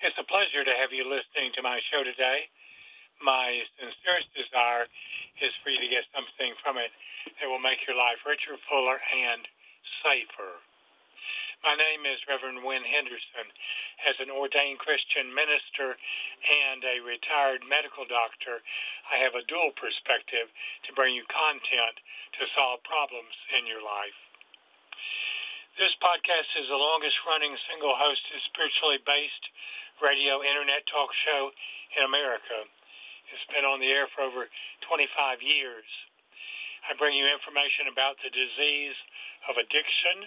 It's a pleasure to have you listening to my show today. My sincerest desire is for you to get something from it that will make your life richer, fuller, and safer. My name is Reverend Win Henderson. As an ordained Christian minister and a retired medical doctor, I have a dual perspective to bring you content to solve problems in your life. This podcast is the longest running single hosted spiritually based radio internet talk show in America. It's been on the air for over 25 years. I bring you information about the disease of addiction,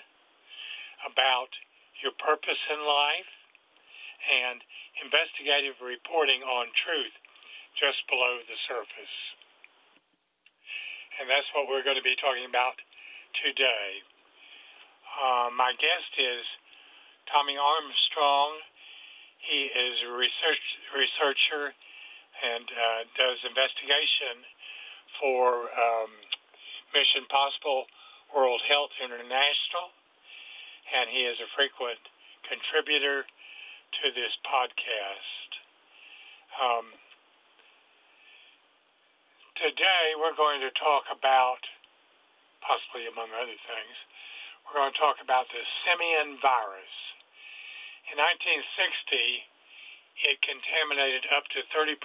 about your purpose in life, and investigative reporting on truth just below the surface. And that's what we're going to be talking about today. Uh, my guest is Tommy Armstrong. He is a research researcher and uh, does investigation for um, Mission Possible World Health International, and he is a frequent contributor to this podcast. Um, today, we're going to talk about, possibly among other things, we're going to talk about the simian virus. In 1960, it contaminated up to 30%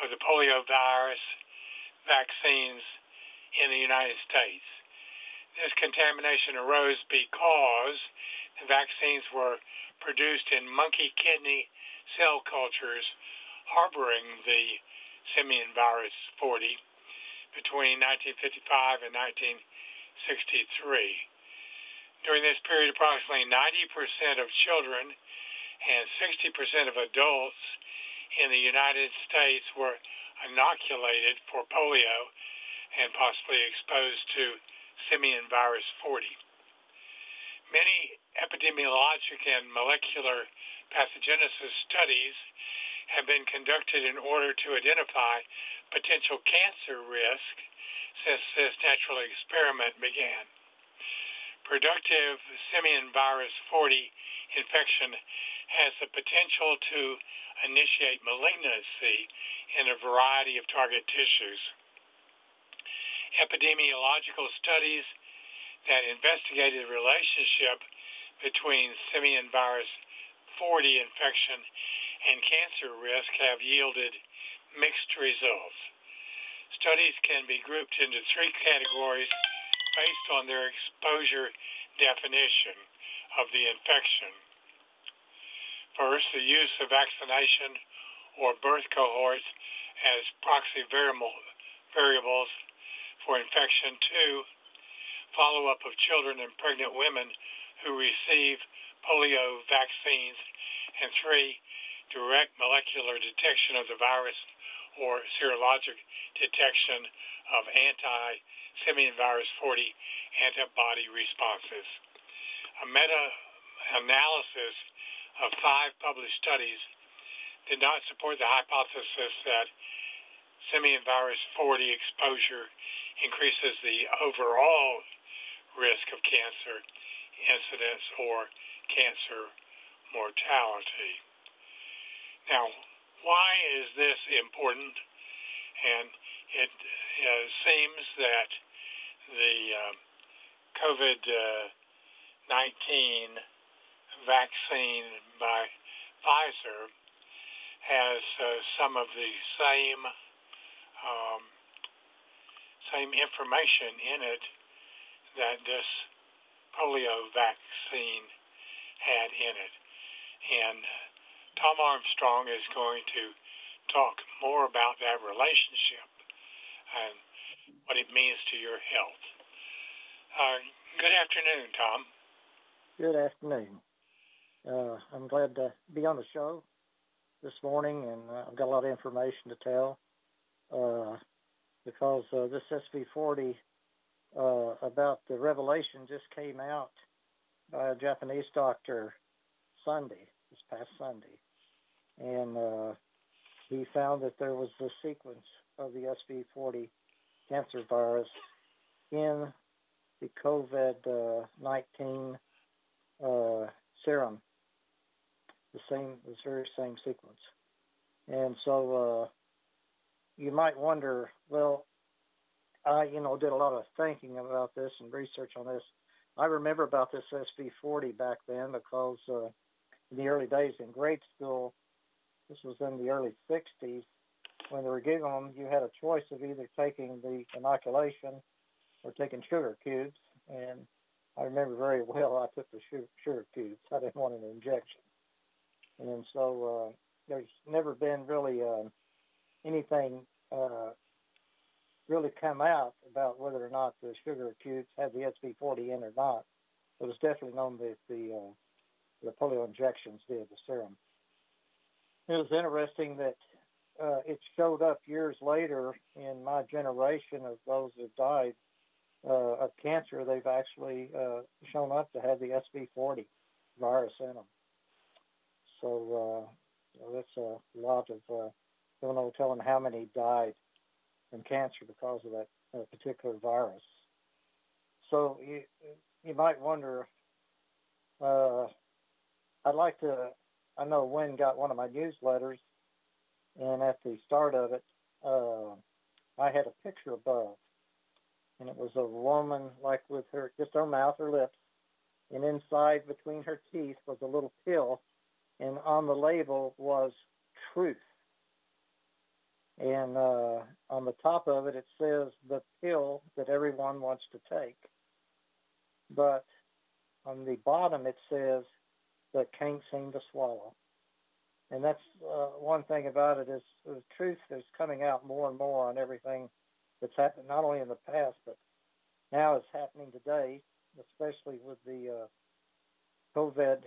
of the polio virus vaccines in the United States. This contamination arose because the vaccines were produced in monkey kidney cell cultures harboring the simian virus 40 between 1955 and 1963. During this period, approximately 90% of children and 60% of adults in the United States were inoculated for polio and possibly exposed to simian virus 40. Many epidemiologic and molecular pathogenesis studies have been conducted in order to identify potential cancer risk since this natural experiment began. Productive simian virus 40 infection has the potential to initiate malignancy in a variety of target tissues. Epidemiological studies that investigated the relationship between simian virus 40 infection and cancer risk have yielded mixed results. Studies can be grouped into three categories based on their exposure definition of the infection. First, the use of vaccination or birth cohorts as proxy variables for infection. Two, follow up of children and pregnant women who receive polio vaccines. And three, direct molecular detection of the virus or serologic detection of anti simian virus 40 antibody responses. A meta analysis of five published studies did not support the hypothesis that simian virus 40 exposure increases the overall risk of cancer incidence or cancer mortality. Now, why is this important? And it uh, seems that the uh, COVID uh, 19 vaccine by Pfizer has uh, some of the same um, same information in it that this polio vaccine had in it. And Tom Armstrong is going to talk more about that relationship and what it means to your health. Uh, good afternoon, Tom. Good afternoon. Uh, I'm glad to be on the show this morning, and uh, I've got a lot of information to tell uh, because uh, this SV40 uh, about the revelation just came out by a Japanese doctor Sunday, this past Sunday, and uh, he found that there was a sequence of the SV40 cancer virus in the COVID 19 serum the same, the very same sequence. And so uh, you might wonder, well, I, you know, did a lot of thinking about this and research on this. I remember about this SV40 back then because uh, in the early days in grade school, this was in the early 60s, when they were giving them, you had a choice of either taking the inoculation or taking sugar cubes. And I remember very well I took the sugar, cubes. I didn't want an injection. And so uh, there's never been really uh, anything uh, really come out about whether or not the sugar cubes had the SV40 in or not. It was definitely known that the uh, the polio injections did the serum. It was interesting that uh, it showed up years later in my generation of those that died uh, of cancer. They've actually uh, shown up to have the SV40 virus in them. So uh, that's a lot of, uh, don't know, telling how many died from cancer because of that uh, particular virus. So you, you might wonder, I'd like to, I know Wynn got one of my newsletters, and at the start of it, uh, I had a picture above, and it was a woman like with her, just her mouth, her lips, and inside between her teeth was a little pill and on the label was truth. And uh, on the top of it, it says the pill that everyone wants to take. But on the bottom, it says that can't seem to swallow. And that's uh, one thing about it is the truth is coming out more and more on everything that's happened, not only in the past, but now it's happening today, especially with the uh, COVID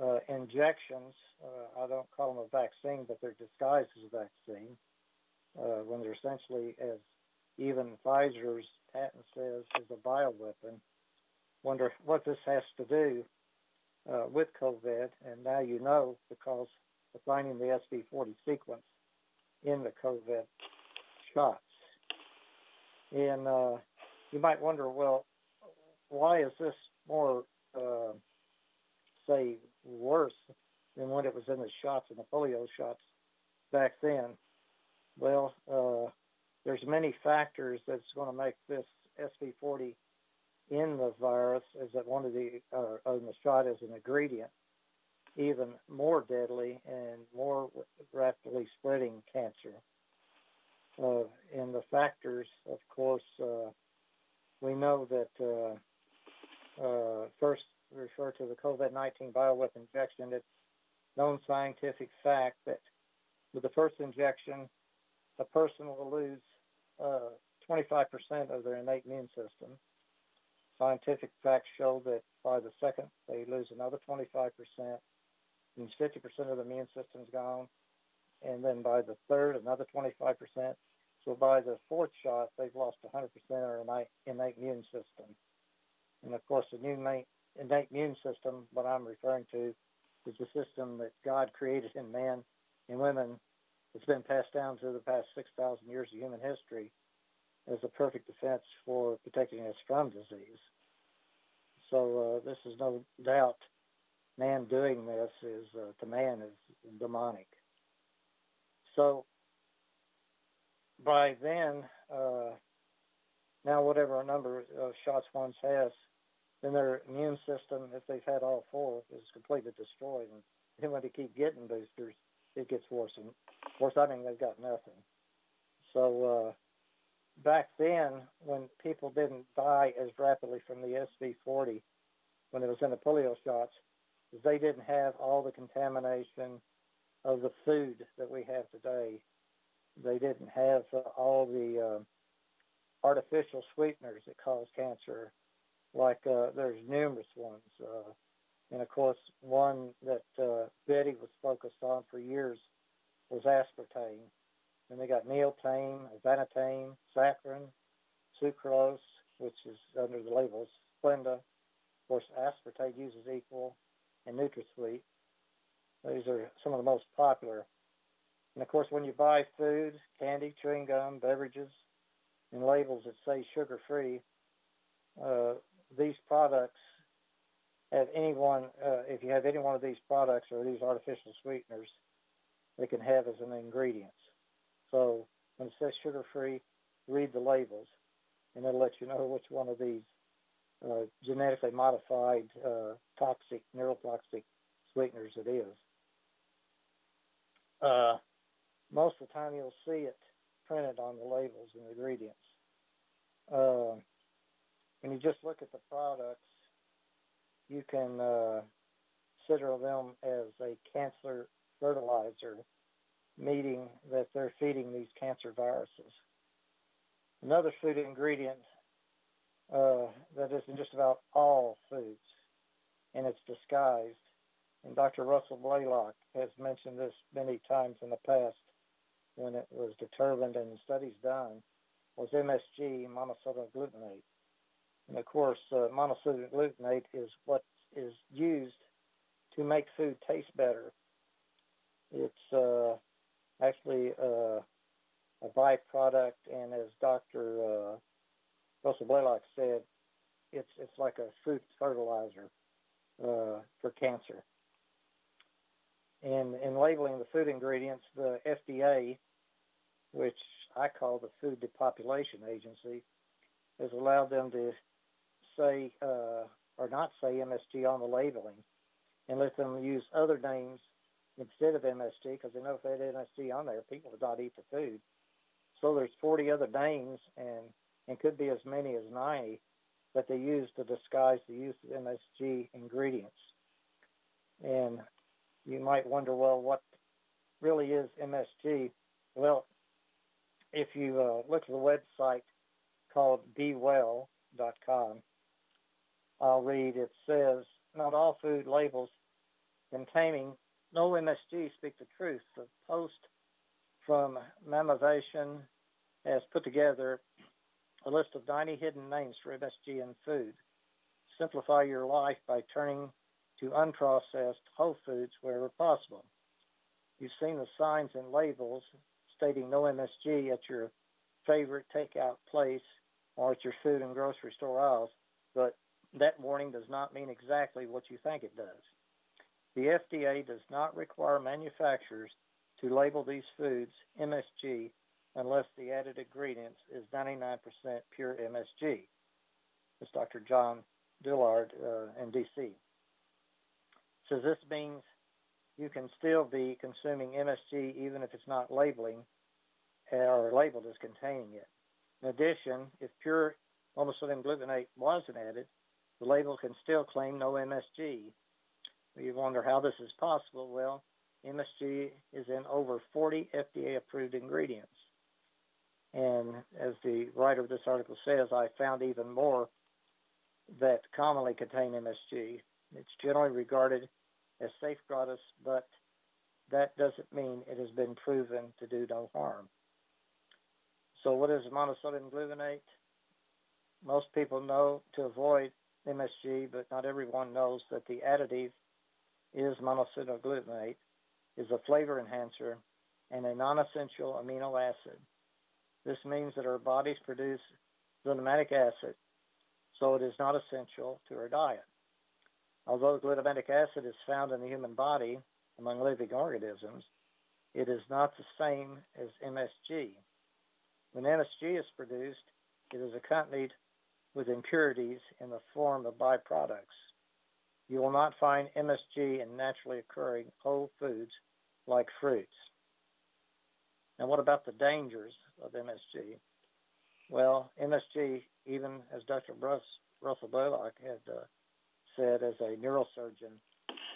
uh, injections. Uh, I don't call them a vaccine, but they're disguised as a vaccine uh, when they're essentially, as even Pfizer's patent says, is a bioweapon. Wonder what this has to do uh, with COVID, and now you know because finding the SV40 sequence in the COVID shots. And uh, you might wonder, well, why is this more, uh, say, worse than when it was in the shots and the polio shots back then. Well, uh, there's many factors that's going to make this SV40 in the virus as that one of the uh, in the shot as an ingredient even more deadly and more rapidly spreading cancer. Uh, and the factors, of course, uh, we know that uh, uh first refer to the COVID 19 bioweapon injection, it's known scientific fact that with the first injection, a person will lose uh, 25% of their innate immune system. Scientific facts show that by the second, they lose another 25%, means 50% of the immune system is gone. And then by the third, another 25%. So by the fourth shot, they've lost 100% of their innate, innate immune system. And of course, the new innate innate immune system, what I'm referring to, is the system that God created in man and women. It's been passed down through the past 6,000 years of human history as a perfect defense for protecting us from disease. So uh, this is no doubt man doing this is uh, to man is demonic. So by then, uh, now whatever number of shots one has, then their immune system, if they've had all four, is completely destroyed. And then when they keep getting boosters, it gets worse and worse. I mean, they've got nothing. So uh, back then, when people didn't die as rapidly from the SV40, when it was in the polio shots, they didn't have all the contamination of the food that we have today. They didn't have uh, all the uh, artificial sweeteners that cause cancer like uh, there's numerous ones. Uh, and of course, one that uh, Betty was focused on for years was aspartame. And they got neotame, advantame, saccharin, sucrose, which is under the label Splenda. Of course, aspartame uses equal, and NutraSweet. These are some of the most popular. And of course, when you buy food, candy, chewing gum, beverages, and labels that say sugar free, uh, these products have anyone, uh, if you have any one of these products or these artificial sweeteners, they can have as an ingredient. So when it says sugar free, read the labels, and it'll let you know which one of these uh, genetically modified uh, toxic, neurotoxic sweeteners it is. Uh, most of the time, you'll see it printed on the labels and ingredients. Uh, when you just look at the products, you can uh, consider them as a cancer fertilizer, meaning that they're feeding these cancer viruses. Another food ingredient uh, that is in just about all foods, and it's disguised. And Dr. Russell Blaylock has mentioned this many times in the past when it was determined and studies done was MSG, monosodium glutamate. And of course, uh, monosodium glutamate is what is used to make food taste better. It's uh, actually uh, a byproduct, and as Dr. Uh, Russell Blaylock said, it's it's like a food fertilizer for cancer. And in labeling the food ingredients, the FDA, which I call the Food Depopulation Agency, has allowed them to say uh, or not say MSG on the labeling and let them use other names instead of MSG because they know if they had MSG on there, people would not eat the food. So there's 40 other names and and could be as many as 90 that they use to disguise the use of MSG ingredients. And you might wonder, well, what really is MSG? Well, if you uh, look at the website called BeWell.com, I'll read it says, Not all food labels containing no MSG speak the truth. The post from Mamavation has put together a list of 90 hidden names for MSG in food. Simplify your life by turning to unprocessed whole foods wherever possible. You've seen the signs and labels stating no MSG at your favorite takeout place or at your food and grocery store aisles, but that warning does not mean exactly what you think it does. The FDA does not require manufacturers to label these foods MSG unless the added ingredients is 99% pure MSG. It's Dr. John Dillard uh, in DC. So this means you can still be consuming MSG even if it's not labeling uh, or labeled as containing it. In addition, if pure monosodium glutamate wasn't added, the label can still claim no MSG. You wonder how this is possible. Well, MSG is in over 40 FDA approved ingredients. And as the writer of this article says, I found even more that commonly contain MSG. It's generally regarded as safe GRAS, but that doesn't mean it has been proven to do no harm. So, what is monosodium glutamate? Most people know to avoid MSG, but not everyone knows that the additive is monosodium glutamate, is a flavor enhancer, and a non essential amino acid. This means that our bodies produce glutamic acid, so it is not essential to our diet. Although glutamic acid is found in the human body among living organisms, it is not the same as MSG. When MSG is produced, it is accompanied with impurities in the form of byproducts. You will not find MSG in naturally occurring whole foods like fruits. Now, what about the dangers of MSG? Well, MSG, even as Dr. Russell Blaylock had uh, said as a neurosurgeon,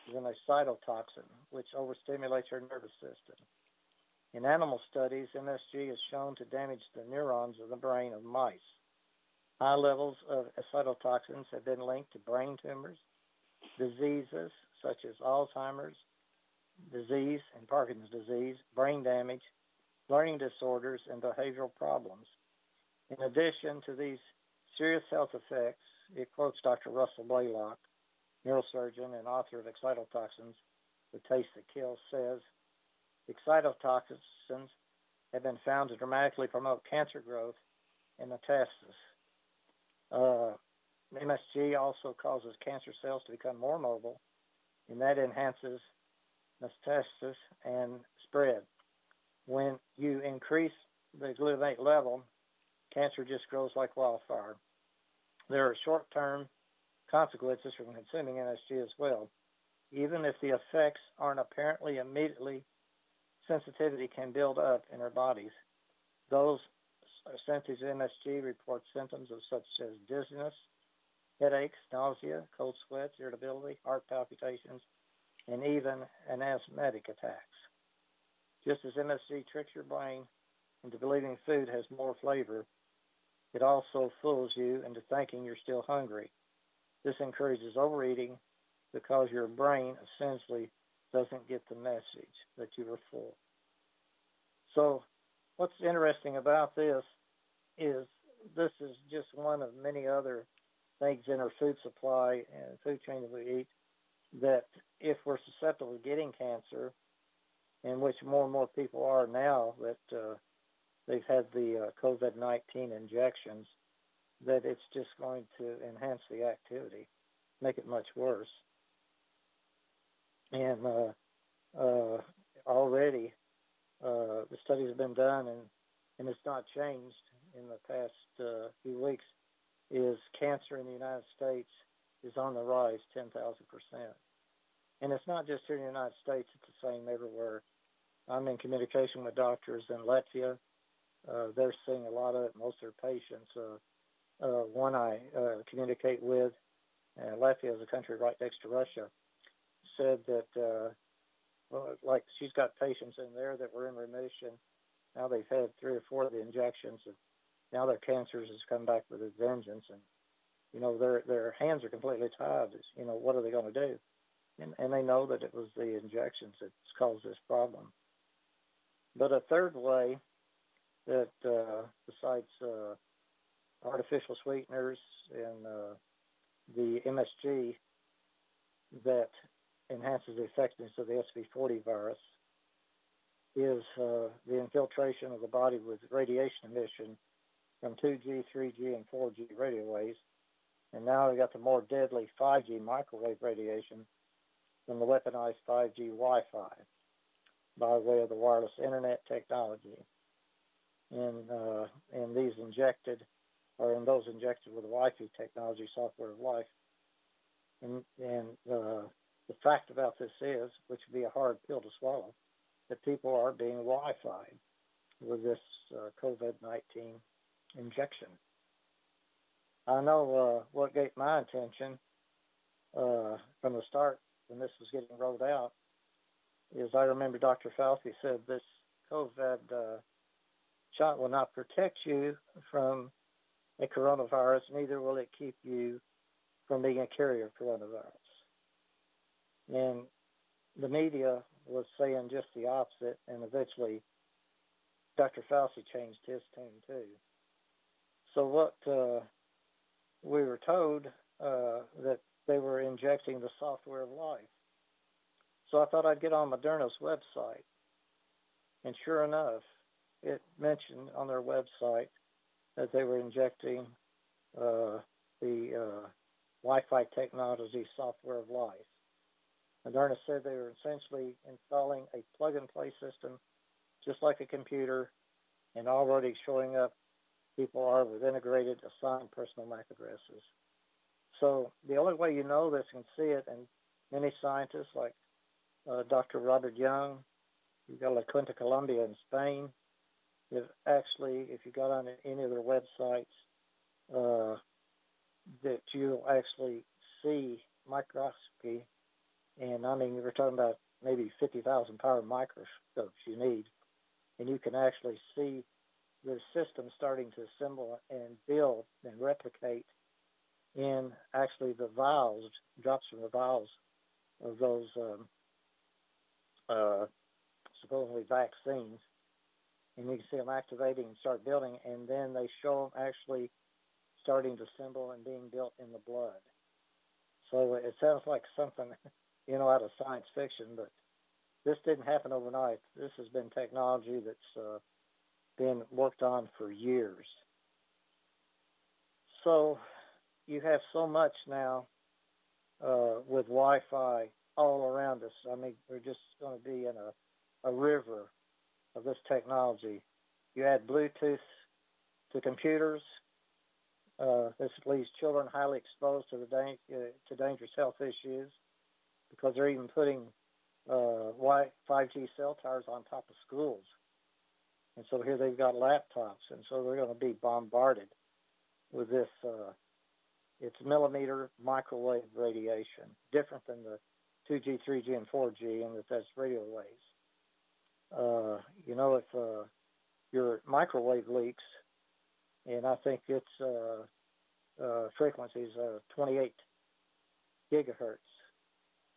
is an excitotoxin, which overstimulates your nervous system. In animal studies, MSG is shown to damage the neurons of the brain of mice. High levels of excitotoxins have been linked to brain tumors, diseases such as Alzheimer's disease and Parkinson's disease, brain damage, learning disorders, and behavioral problems. In addition to these serious health effects, it quotes Dr. Russell Blaylock, neurosurgeon and author of Excitotoxins, The Taste That Kills, says excitotoxins have been found to dramatically promote cancer growth and metastasis. Uh, MSG also causes cancer cells to become more mobile, and that enhances metastasis and spread. When you increase the glutamate level, cancer just grows like wildfire. There are short term consequences from consuming MSG as well. Even if the effects aren't apparently immediately, sensitivity can build up in our bodies. Those sensitive to MSG report symptoms of such as dizziness, headaches, nausea, cold sweats, irritability, heart palpitations, and even an asthmatic attacks. Just as MSG tricks your brain into believing food has more flavor, it also fools you into thinking you're still hungry. This encourages overeating because your brain essentially doesn't get the message that you are full. So, what's interesting about this is this is just one of many other things in our food supply and food chain that we eat that if we're susceptible to getting cancer, in which more and more people are now that uh, they've had the uh, COVID 19 injections, that it's just going to enhance the activity, make it much worse. And uh, uh, already uh, the studies have been done, and, and it's not changed in the past uh, few weeks, is cancer in the United States is on the rise 10,000%. And it's not just here in the United States, it's the same everywhere. I'm in communication with doctors in Latvia. Uh, they're seeing a lot of it, most of their patients. Uh, one I uh, communicate with, Latvia is a country right next to Russia, said that, uh, well, like she's got patients in there that were in remission. Now they've had three or four of the injections, and now their cancers has come back with a vengeance. And you know their their hands are completely tied. You know what are they going to do? And, and they know that it was the injections that's caused this problem. But a third way that uh, besides uh, artificial sweeteners and uh, the MSG that enhances the effectiveness of the SV40 virus is uh, the infiltration of the body with radiation emission from 2G, 3G, and 4G radio waves. And now we've got the more deadly 5G microwave radiation from the weaponized 5G Wi Fi by way of the wireless internet technology. And, uh, and these injected, or in those injected with the Wi Fi technology, software of life. And, and uh, the fact about this is, which would be a hard pill to swallow, that people are being Wi Fi with this uh, COVID 19 injection. I know uh, what got my attention uh, from the start when this was getting rolled out is I remember Dr. Fauci said this COVID uh, shot will not protect you from a coronavirus, neither will it keep you from being a carrier of coronavirus. And the media was saying just the opposite, and eventually Dr. Fauci changed his tune too. So what uh, we were told uh, that they were injecting the software of life. So I thought I'd get on Moderna's website, and sure enough, it mentioned on their website that they were injecting uh, the uh, Wi-Fi technology software of life. Moderna said they were essentially installing a plug-and-play system, just like a computer, and already showing up people are with integrated assigned personal MAC addresses. So the only way you know this and see it, and many scientists like uh, Dr. Robert Young, you've got La Quinta Columna in Spain, if actually, if you got on any of their websites, uh, that you'll actually see microscopy, and I mean, we're talking about maybe 50,000 power microscopes you need, and you can actually see the system starting to assemble and build and replicate in actually the vials, drops from the vials of those um, uh, supposedly vaccines. And you can see them activating and start building, and then they show them actually starting to assemble and being built in the blood. So it sounds like something, you know, out of science fiction, but this didn't happen overnight. This has been technology that's uh, been worked on for years. So you have so much now uh, with Wi-Fi all around us. I mean, we're just going to be in a, a river of this technology. You add Bluetooth to computers. Uh, this leaves children highly exposed to the da- uh, to dangerous health issues because they're even putting uh, 5G cell towers on top of schools. And so here they've got laptops, and so they're going to be bombarded with this. Uh, it's millimeter microwave radiation, different than the 2G, 3G, and 4G, and that that's radio waves. Uh, you know, if uh, your microwave leaks, and I think its uh, uh, frequencies are 28 gigahertz,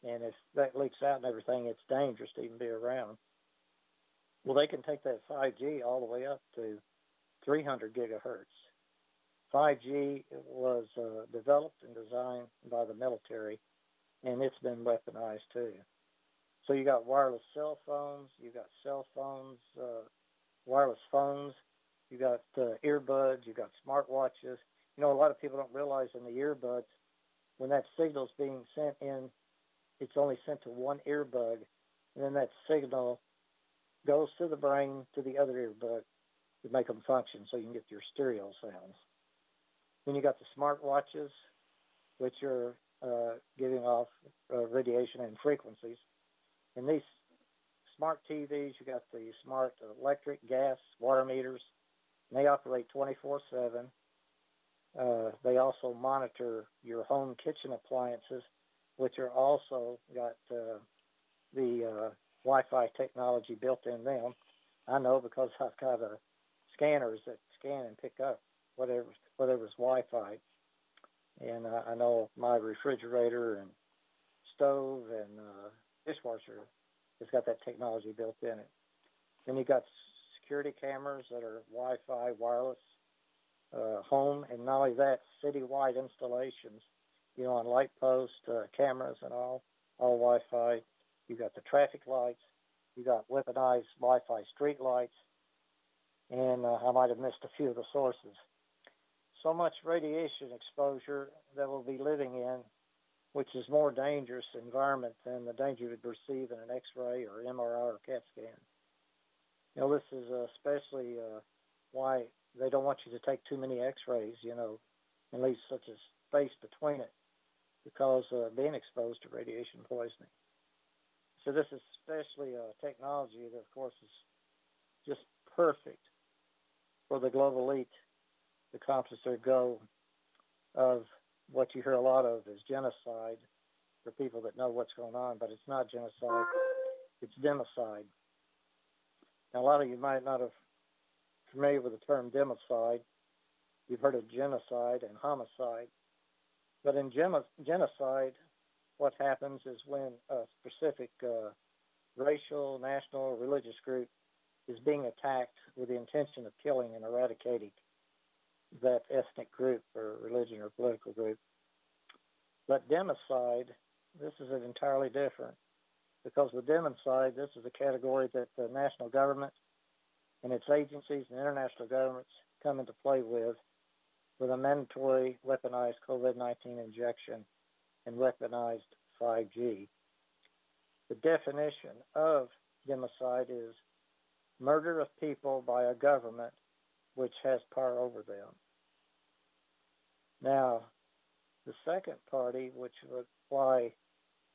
and if that leaks out and everything, it's dangerous to even be around. Well, they can take that 5G all the way up to 300 gigahertz. 5G was uh, developed and designed by the military, and it's been weaponized too. So you got wireless cell phones, you got cell phones, uh, wireless phones, you got uh, earbuds, you got smartwatches. You know, a lot of people don't realize in the earbuds, when that signal's being sent in, it's only sent to one earbud, and then that signal goes to the brain to the other earbud to make them function so you can get your stereo sounds. Then you got the smart watches, which are uh, giving off uh, radiation and frequencies. And these smart TVs, you got the smart electric, gas, water meters, they operate 24 7. Uh, they also monitor your home kitchen appliances, which are also got uh, the uh, Wi-Fi technology built in them. I know because I've got a scanners that scan and pick up whatever whatever's Wi-Fi, and uh, I know my refrigerator and stove and uh, dishwasher has got that technology built in it. Then you got security cameras that are Wi-Fi, wireless, uh, home, and not only that, citywide installations. You know, on light post uh, cameras and all, all Wi-Fi. You got the traffic lights. You got weaponized Wi-Fi street lights, and uh, I might have missed a few of the sources. So much radiation exposure that we'll be living in, which is more dangerous environment than the danger you'd receive in an X-ray or MRI or CAT scan. You know, this is especially uh, why they don't want you to take too many X-rays. You know, and leave such a space between it because uh, being exposed to radiation poisoning. So this is especially a technology that, of course, is just perfect for the global elite to accomplish their goal of what you hear a lot of is genocide for people that know what's going on, but it's not genocide, it's democide. Now, a lot of you might not have familiar with the term democide. You've heard of genocide and homicide. But in genocide, what happens is when a specific uh, racial, national, religious group is being attacked with the intention of killing and eradicating that ethnic group or religion or political group. But democide, this is an entirely different because with democide, this is a category that the national government and its agencies and international governments come into play with, with a mandatory weaponized COVID 19 injection and weaponized 5G. The definition of democide is murder of people by a government which has power over them. Now, the second party which would apply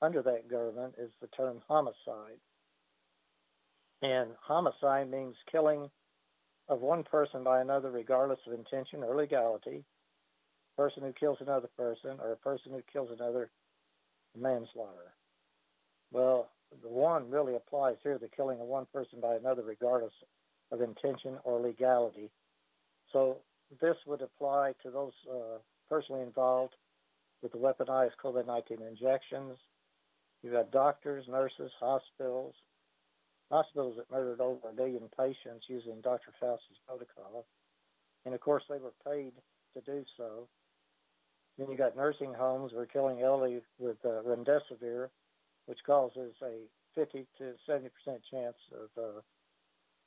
under that government is the term homicide. And homicide means killing of one person by another regardless of intention or legality, A person who kills another person, or a person who kills another manslaughter. Well, the one really applies here the killing of one person by another regardless of intention or legality. So this would apply to those uh, personally involved with the weaponized COVID 19 injections. You've got doctors, nurses, hospitals, hospitals that murdered over a million patients using Dr. Fauci's protocol. And of course, they were paid to do so. Then you got nursing homes were killing elderly with uh, remdesivir, which causes a 50 to 70 percent chance of uh,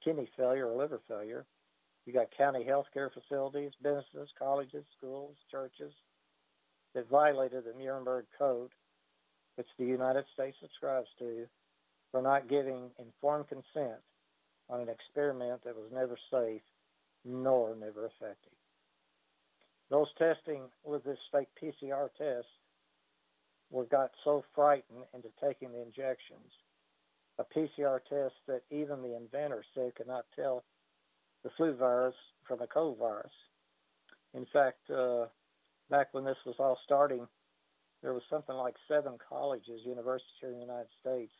kidney failure or liver failure. You got county health care facilities, businesses, colleges, schools, churches, that violated the Nuremberg Code, which the United States subscribes to, for not giving informed consent on an experiment that was never safe nor never effective. Those testing with this fake PCR test were got so frightened into taking the injections, a PCR test that even the inventor said could not tell the flu virus from a cold virus. In fact, uh, back when this was all starting, there was something like seven colleges, universities here in the United States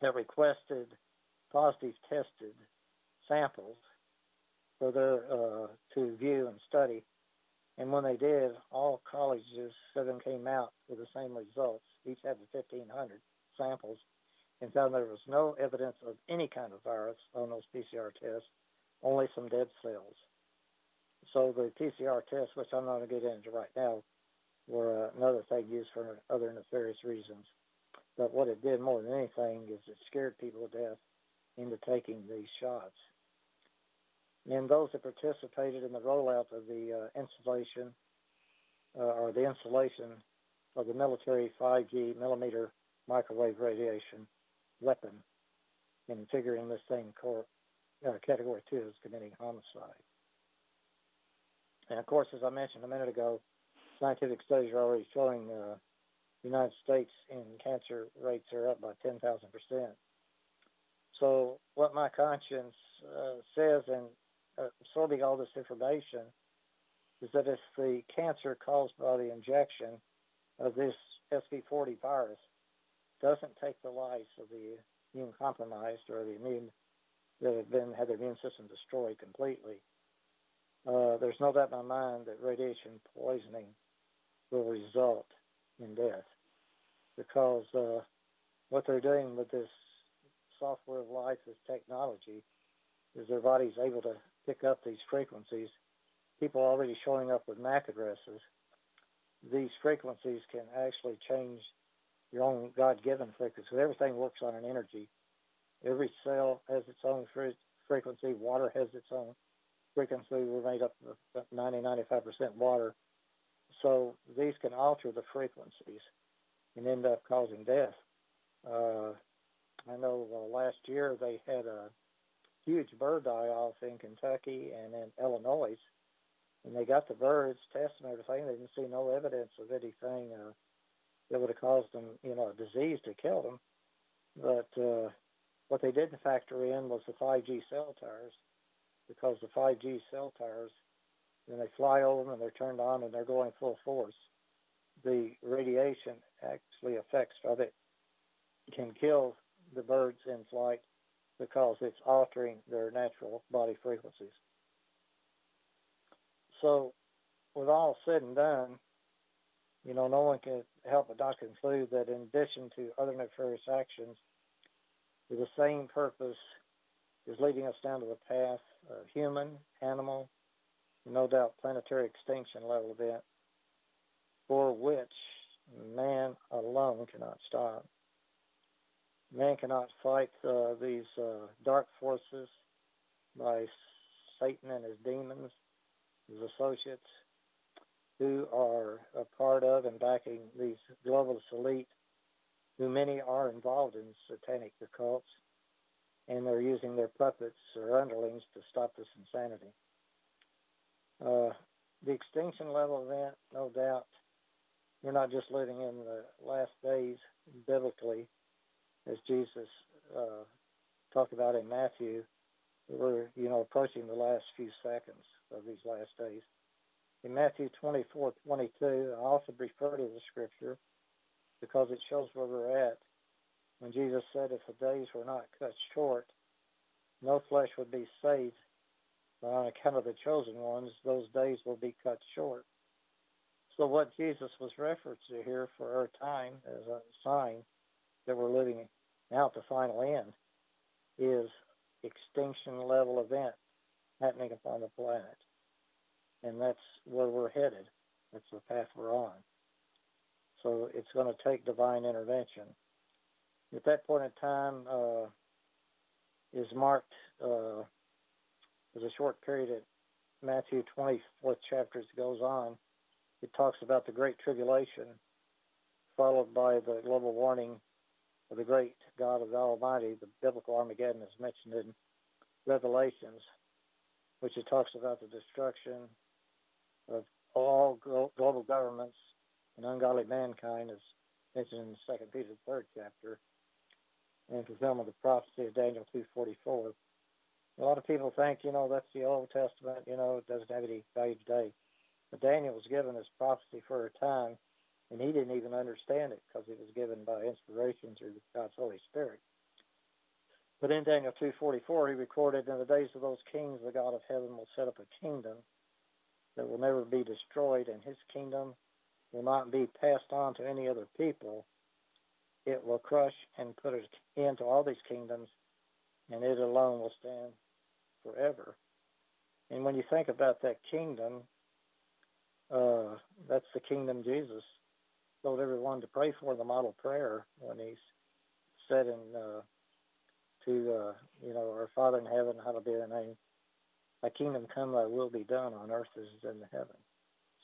that requested positive tested samples for their uh, to view and study. And when they did, all colleges, seven came out with the same results. Each had the 1,500 samples and found there was no evidence of any kind of virus on those PCR tests, only some dead cells. So the PCR tests, which I'm not going to get into right now, were another thing used for other nefarious reasons. But what it did more than anything is it scared people to death into taking these shots. And those that participated in the rollout of the uh, installation uh, or the installation of the military 5G millimeter microwave radiation weapon in figuring this thing uh, category two is committing homicide. And of course, as I mentioned a minute ago, scientific studies are already showing uh, the United States in cancer rates are up by 10,000 percent. So, what my conscience uh, says in absorbing all this information is that if the cancer caused by the injection of this SV40 virus doesn't take the lives of the immune compromised or the immune that have been had their immune system destroyed completely, uh, there's no doubt in my mind that radiation poisoning will result in death because uh, what they're doing with this software of life, this technology, is their body's able to pick up these frequencies. People are already showing up with MAC addresses. These frequencies can actually change your own God-given frequency. Everything works on an energy. Every cell has its own frequency. Water has its own frequency. We're made up of 90, 95% water. So these can alter the frequencies and end up causing death. Uh, I know uh, last year they had a huge bird die off in Kentucky and in Illinois, and they got the birds tested and everything. They didn't see no evidence of anything uh, that would have caused them, you know, a disease to kill them. But uh, what they didn't factor in was the 5G cell towers, because the 5G cell towers, when they fly over them and they're turned on and they're going full force, the radiation actually effects of it can kill the birds in flight because it's altering their natural body frequencies. So, with all said and done, you know, no one can help but not conclude that in addition to other nefarious actions, with the same purpose is leading us down to the path of human, animal, no doubt planetary extinction level event, for which man alone cannot stop. Man cannot fight uh, these uh, dark forces by Satan and his demons, his associates, who are a part of and backing these globalist elite, who many are involved in satanic occults, and they're using their puppets or underlings to stop this insanity. Uh, the extinction level event, no doubt, we're not just living in the last days biblically, as Jesus uh, talked about in Matthew. We're, you know, approaching the last few seconds of these last days. In Matthew 24, 22, I often refer to the scripture because it shows where we're at. When Jesus said, if the days were not cut short, no flesh would be saved. But on account of the chosen ones, those days will be cut short. So what Jesus was referencing here for our time as a sign that we're living out the final end is extinction level event happening upon the planet. And that's where we're headed. That's the path we're on. So it's going to take divine intervention. At that point in time uh, is marked uh, as a short period at Matthew 24th chapter as it goes on it talks about the Great Tribulation, followed by the global warning of the great God of the Almighty. The biblical Armageddon is mentioned in Revelations, which it talks about the destruction of all global governments and ungodly mankind, as mentioned in the Second Peter, the third chapter, and fulfillment of the prophecy of Daniel 2:44. A lot of people think, you know, that's the Old Testament. You know, it doesn't have any value today. But Daniel was given this prophecy for a time, and he didn't even understand it because it was given by inspiration through God's Holy Spirit. But in Daniel 2:44, he recorded, "In the days of those kings, the God of heaven will set up a kingdom that will never be destroyed, and his kingdom will not be passed on to any other people. It will crush and put an end to all these kingdoms, and it alone will stand forever." And when you think about that kingdom, uh, that's the kingdom Jesus told everyone to pray for the model prayer when he said in uh, to uh, you know our Father in heaven, hallowed be thy name. Thy kingdom come, thy will be done on earth as is in heaven.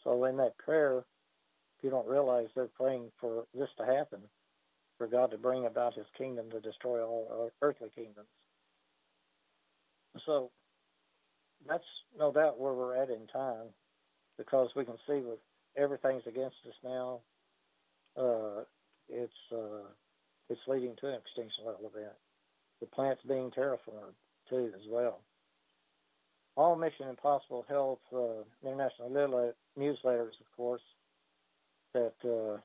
So in that prayer, you don't realize they're praying for this to happen, for God to bring about His kingdom to destroy all earthly kingdoms. So that's no doubt where we're at in time, because we can see with everything's against us now. Uh, it's uh, it's leading to an extinction level event the plant's being terraformed too as well. All Mission Impossible Health uh, international newsletters, of course, that uh,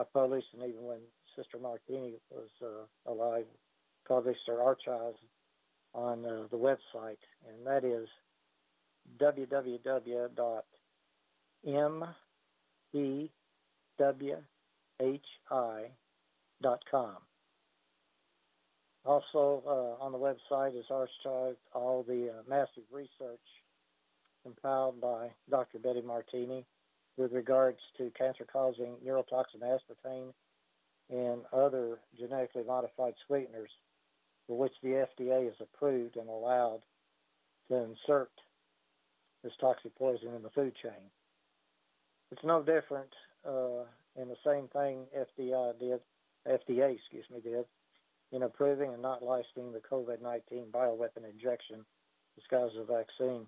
I published, and even when Sister Martini was uh, alive, published their archives on uh, the website, and that is www.mwhi.com. Also, uh, on the website is archived all the uh, massive research compiled by Dr. Betty Martini with regards to cancer causing neurotoxin aspartame and other genetically modified sweeteners for which the FDA is approved and allowed to insert this toxic poison in the food chain. It's no different uh, in the same thing FDA did, FDA, excuse me, did in approving and not licensing the COVID 19 bioweapon injection disguised as a vaccine.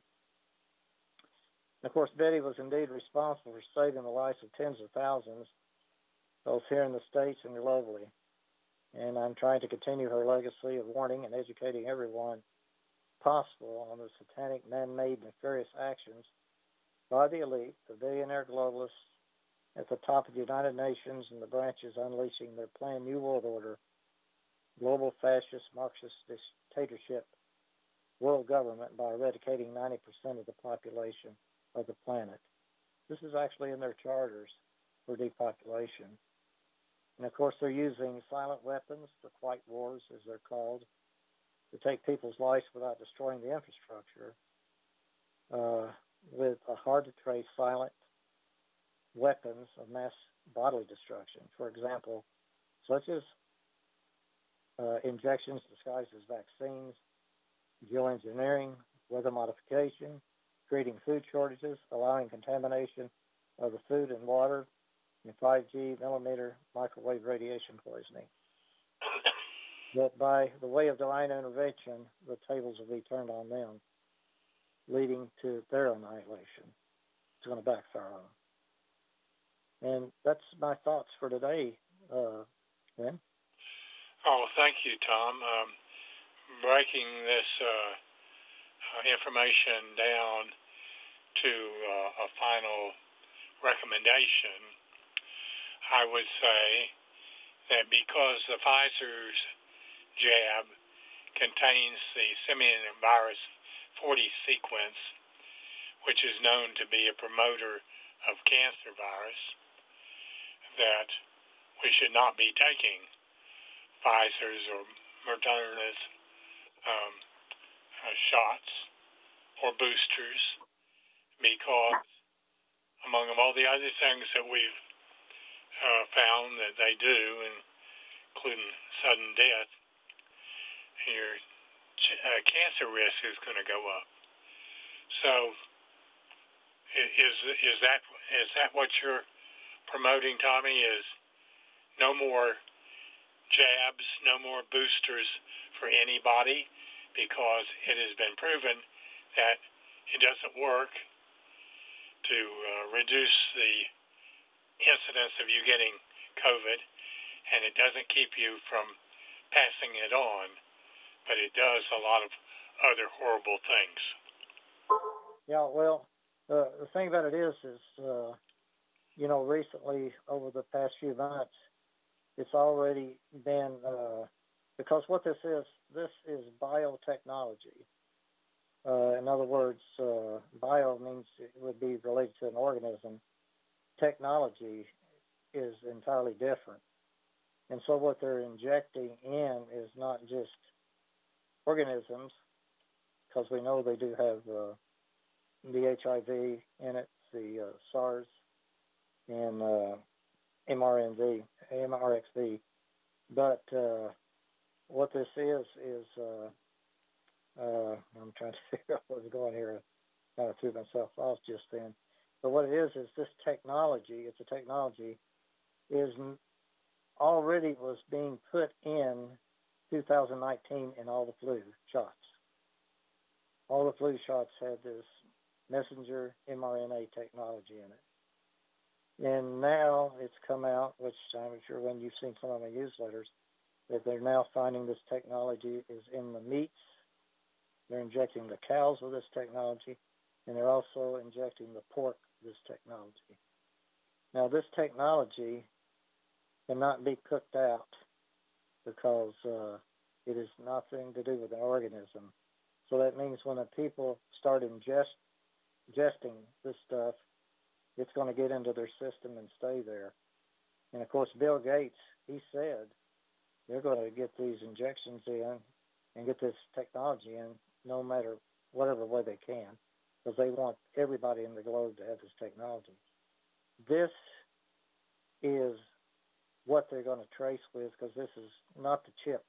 And of course, Betty was indeed responsible for saving the lives of tens of thousands, both here in the States and globally. And I'm trying to continue her legacy of warning and educating everyone possible on the satanic, man made, nefarious actions by the elite, the billionaire globalists at the top of the United Nations and the branches unleashing their planned New World Order global fascist Marxist dictatorship world government by eradicating 90% of the population of the planet. This is actually in their charters for depopulation. And of course, they're using silent weapons, the white wars as they're called, to take people's lives without destroying the infrastructure uh, with a hard to trace silent weapons of mass bodily destruction. For example, such as uh, injections disguised as vaccines, geoengineering, weather modification, creating food shortages, allowing contamination of the food and water, and 5G millimeter microwave radiation poisoning. That by the way of divine intervention, the tables will be turned on them, leading to their annihilation. It's going to backfire on them. And that's my thoughts for today, uh, Lynn. Oh, thank you, Tom. Um, breaking this uh, information down to uh, a final recommendation, I would say that because the Pfizer's jab contains the simian virus 40 sequence, which is known to be a promoter of cancer virus, that we should not be taking Pfizer's or Moderna's um, uh, shots or boosters because among them, all the other things that we've uh, found that they do, including sudden death, your uh, cancer risk is going to go up. So Is is that is that what you're promoting, Tommy? Is no more jabs, no more boosters for anybody, because it has been proven that it doesn't work to uh, reduce the incidence of you getting COVID, and it doesn't keep you from passing it on, but it does a lot of other horrible things. Yeah, well, uh, the thing about it is, is uh, you know, recently over the past few months, it's already been uh, because what this is, this is biotechnology. Uh, in other words, uh, bio means it would be related to an organism. Technology is entirely different. And so what they're injecting in is not just organisms, because we know they do have uh, the HIV in it, the uh, SARS, and uh, MRNV, MRXV. But uh, what this is is uh, uh, I'm trying to figure out what's going here. I kind of threw myself off just then. But what it is is this technology. It's a technology is already was being put in 2019 in all the flu shots. All the flu shots had this messenger mRNA technology in it. And now it's come out, which I'm sure when you've seen some of my newsletters, that they're now finding this technology is in the meats. They're injecting the cows with this technology, and they're also injecting the pork with this technology. Now, this technology cannot be cooked out because uh, it is nothing to do with an organism. So that means when the people start ingest, ingesting this stuff, it's going to get into their system and stay there. And of course, Bill Gates, he said they're going to get these injections in and get this technology in no matter whatever way they can because they want everybody in the globe to have this technology. This is what they're going to trace with because this is not the chip.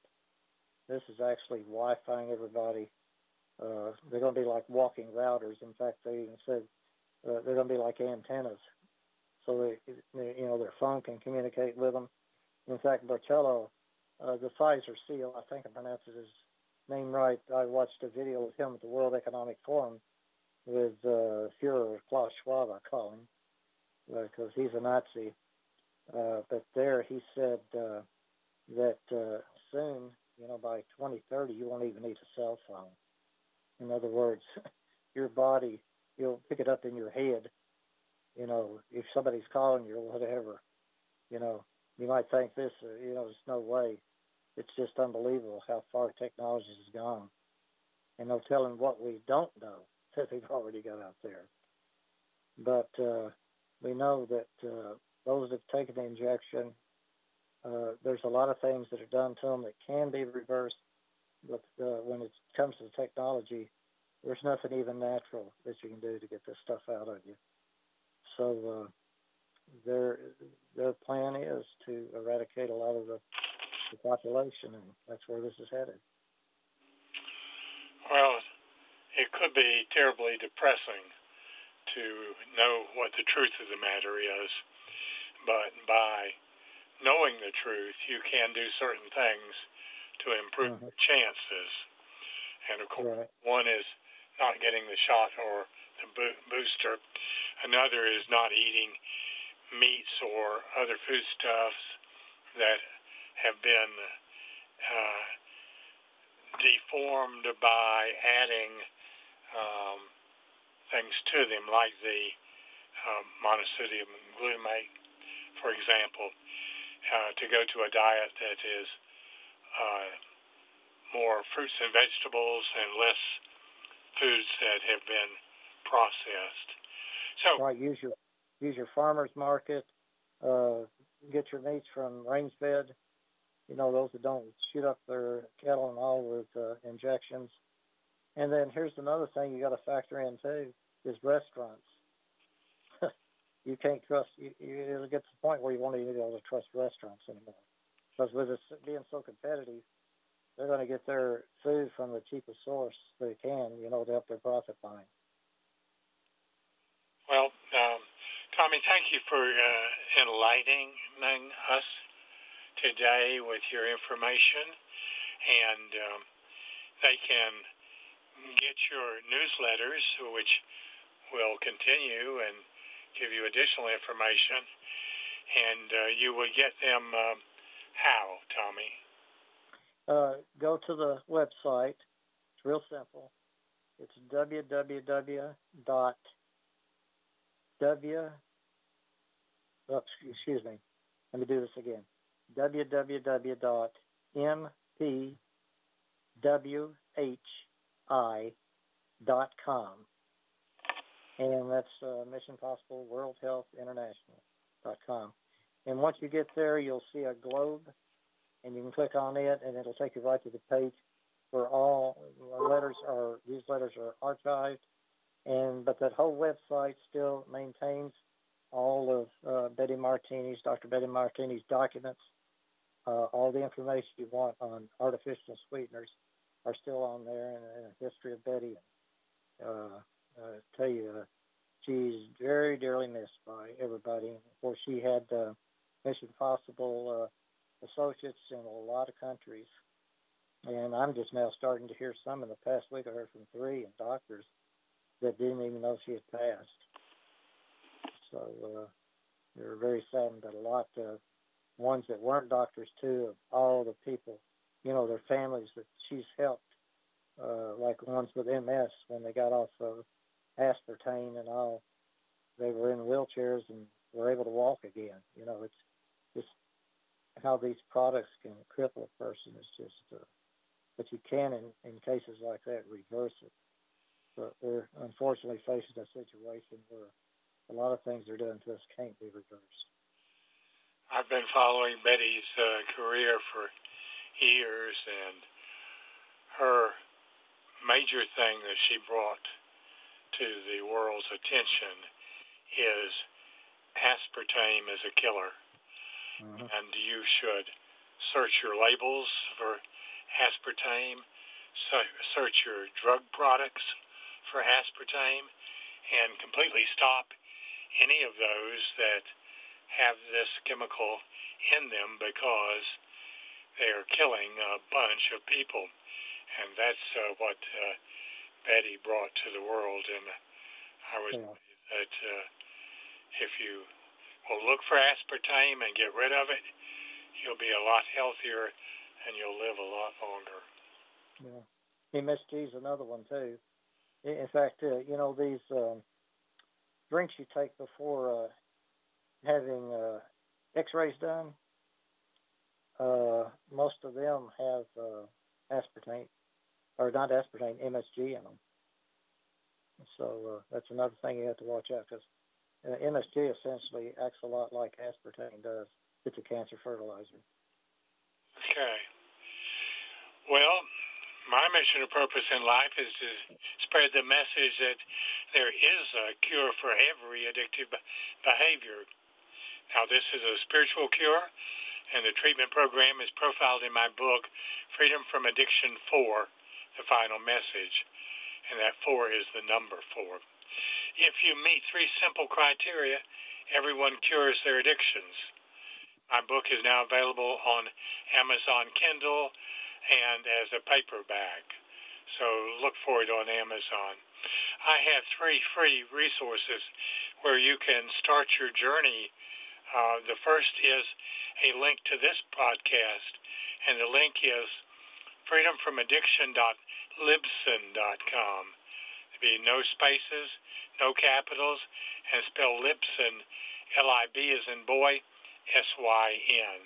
This is actually Wi-Fiing everybody. Uh, they're going to be like walking routers. In fact, they even said uh, they're going to be like antennas, so they, they, you know, their phone can communicate with them. In fact, Barcello, uh, the Pfizer CEO, I think I pronounced his name right. I watched a video with him at the World Economic Forum with uh, Führer Klaus Schwab, I call him, because uh, he's a Nazi uh, but there he said uh, that uh, soon, you know, by 2030, you won't even need a cell phone. In other words, your body, you'll pick it up in your head. You know, if somebody's calling you or whatever, you know, you might think this, uh, you know, there's no way. It's just unbelievable how far technology has gone. And no telling what we don't know that they've already got out there. But uh, we know that uh, those that have taken the injection, uh, there's a lot of things that are done to them that can be reversed. But uh, when it comes to technology, there's nothing even natural that you can do to get this stuff out of you. So uh, their their plan is to eradicate a lot of the, the population, and that's where this is headed. Well, it could be terribly depressing to know what the truth of the matter is but by knowing the truth, you can do certain things to improve mm-hmm. your chances. And of course, right. one is not getting the shot or the bo- booster. Another is not eating meats or other foodstuffs that have been uh, deformed by adding um, things to them, like the uh, monosodium glutamate for example, uh, to go to a diet that is uh, more fruits and vegetables and less foods that have been processed. So right, your use your farmers market. Uh, get your meats from range fed. You know those that don't shoot up their cattle and all with uh, injections. And then here's another thing you got to factor in too: is restaurants you can't trust. You, you, it'll get to the point where you won't even be able to trust restaurants anymore, because with it being so competitive, they're going to get their food from the cheapest source they can, you know, to help their profit line. Well, Tommy, thank you for uh, enlightening us today with your information, and um, they can get your newsletters, which will continue and give you additional information, and uh, you will get them uh, how, Tommy? Uh, go to the website. It's real simple. It's www dot w oh, excuse me. Let me do this again. www dot dot com and that's uh, Mission Possible World Health International dot com. And once you get there, you'll see a globe, and you can click on it, and it'll take you right to the page where all letters are. These letters are archived, and but that whole website still maintains all of uh, Betty Martini's, Dr. Betty Martini's documents. Uh, all the information you want on artificial sweeteners are still on there, and, a history of Betty. Uh, uh, tell you, uh, she's very dearly missed by everybody. Of course, she had uh, Mission Possible uh, associates in a lot of countries, and I'm just now starting to hear some in the past week. I heard from three and doctors that didn't even know she had passed. So uh, they're very saddened that a lot of ones that weren't doctors too, of all the people, you know, their families that she's helped, uh, like ones with MS when they got off of aspartame and all, they were in wheelchairs and were able to walk again. You know, it's just how these products can cripple a person is just, uh, but you can in, in cases like that reverse it. But we're unfortunately facing a situation where a lot of things they're done to us can't be reversed. I've been following Betty's uh, career for years, and her major thing that she brought to the world's attention is aspartame is a killer. Mm-hmm. And you should search your labels for aspartame, search your drug products for aspartame, and completely stop any of those that have this chemical in them because they are killing a bunch of people. And that's uh, what uh, Betty brought to the world, and I would yeah. that uh, if you will look for aspartame and get rid of it, you'll be a lot healthier and you'll live a lot longer. Yeah, MSG is another one too. In fact, uh, you know these um, drinks you take before uh, having uh, X-rays done. Uh, most of them have uh, aspartame or not aspartame, MSG in them. So uh, that's another thing you have to watch out because uh, MSG essentially acts a lot like aspartame does. It's a cancer fertilizer. Okay. Well, my mission and purpose in life is to spread the message that there is a cure for every addictive behavior. Now, this is a spiritual cure, and the treatment program is profiled in my book, Freedom from Addiction 4 the final message, and that four is the number four. If you meet three simple criteria, everyone cures their addictions. My book is now available on Amazon Kindle and as a paperback. So look for it on Amazon. I have three free resources where you can start your journey. Uh, the first is a link to this podcast, and the link is freedomfromaddiction.libsyn.com. There be no spaces, no capitals, and spell Libsyn, L-I-B as in boy, S-Y-N.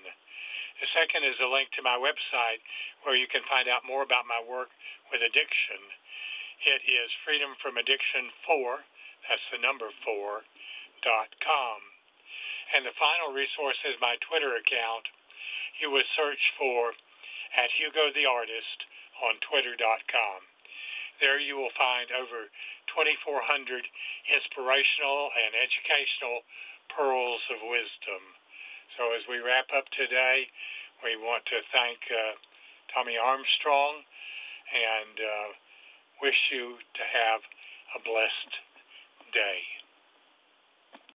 The second is a link to my website where you can find out more about my work with addiction. It is Freedom from Addiction 4, that's the number 4, dot com. And the final resource is my Twitter account. You would search for at Hugo the Artist on Twitter.com. There you will find over 2,400 inspirational and educational pearls of wisdom. So as we wrap up today, we want to thank uh, Tommy Armstrong and uh, wish you to have a blessed day.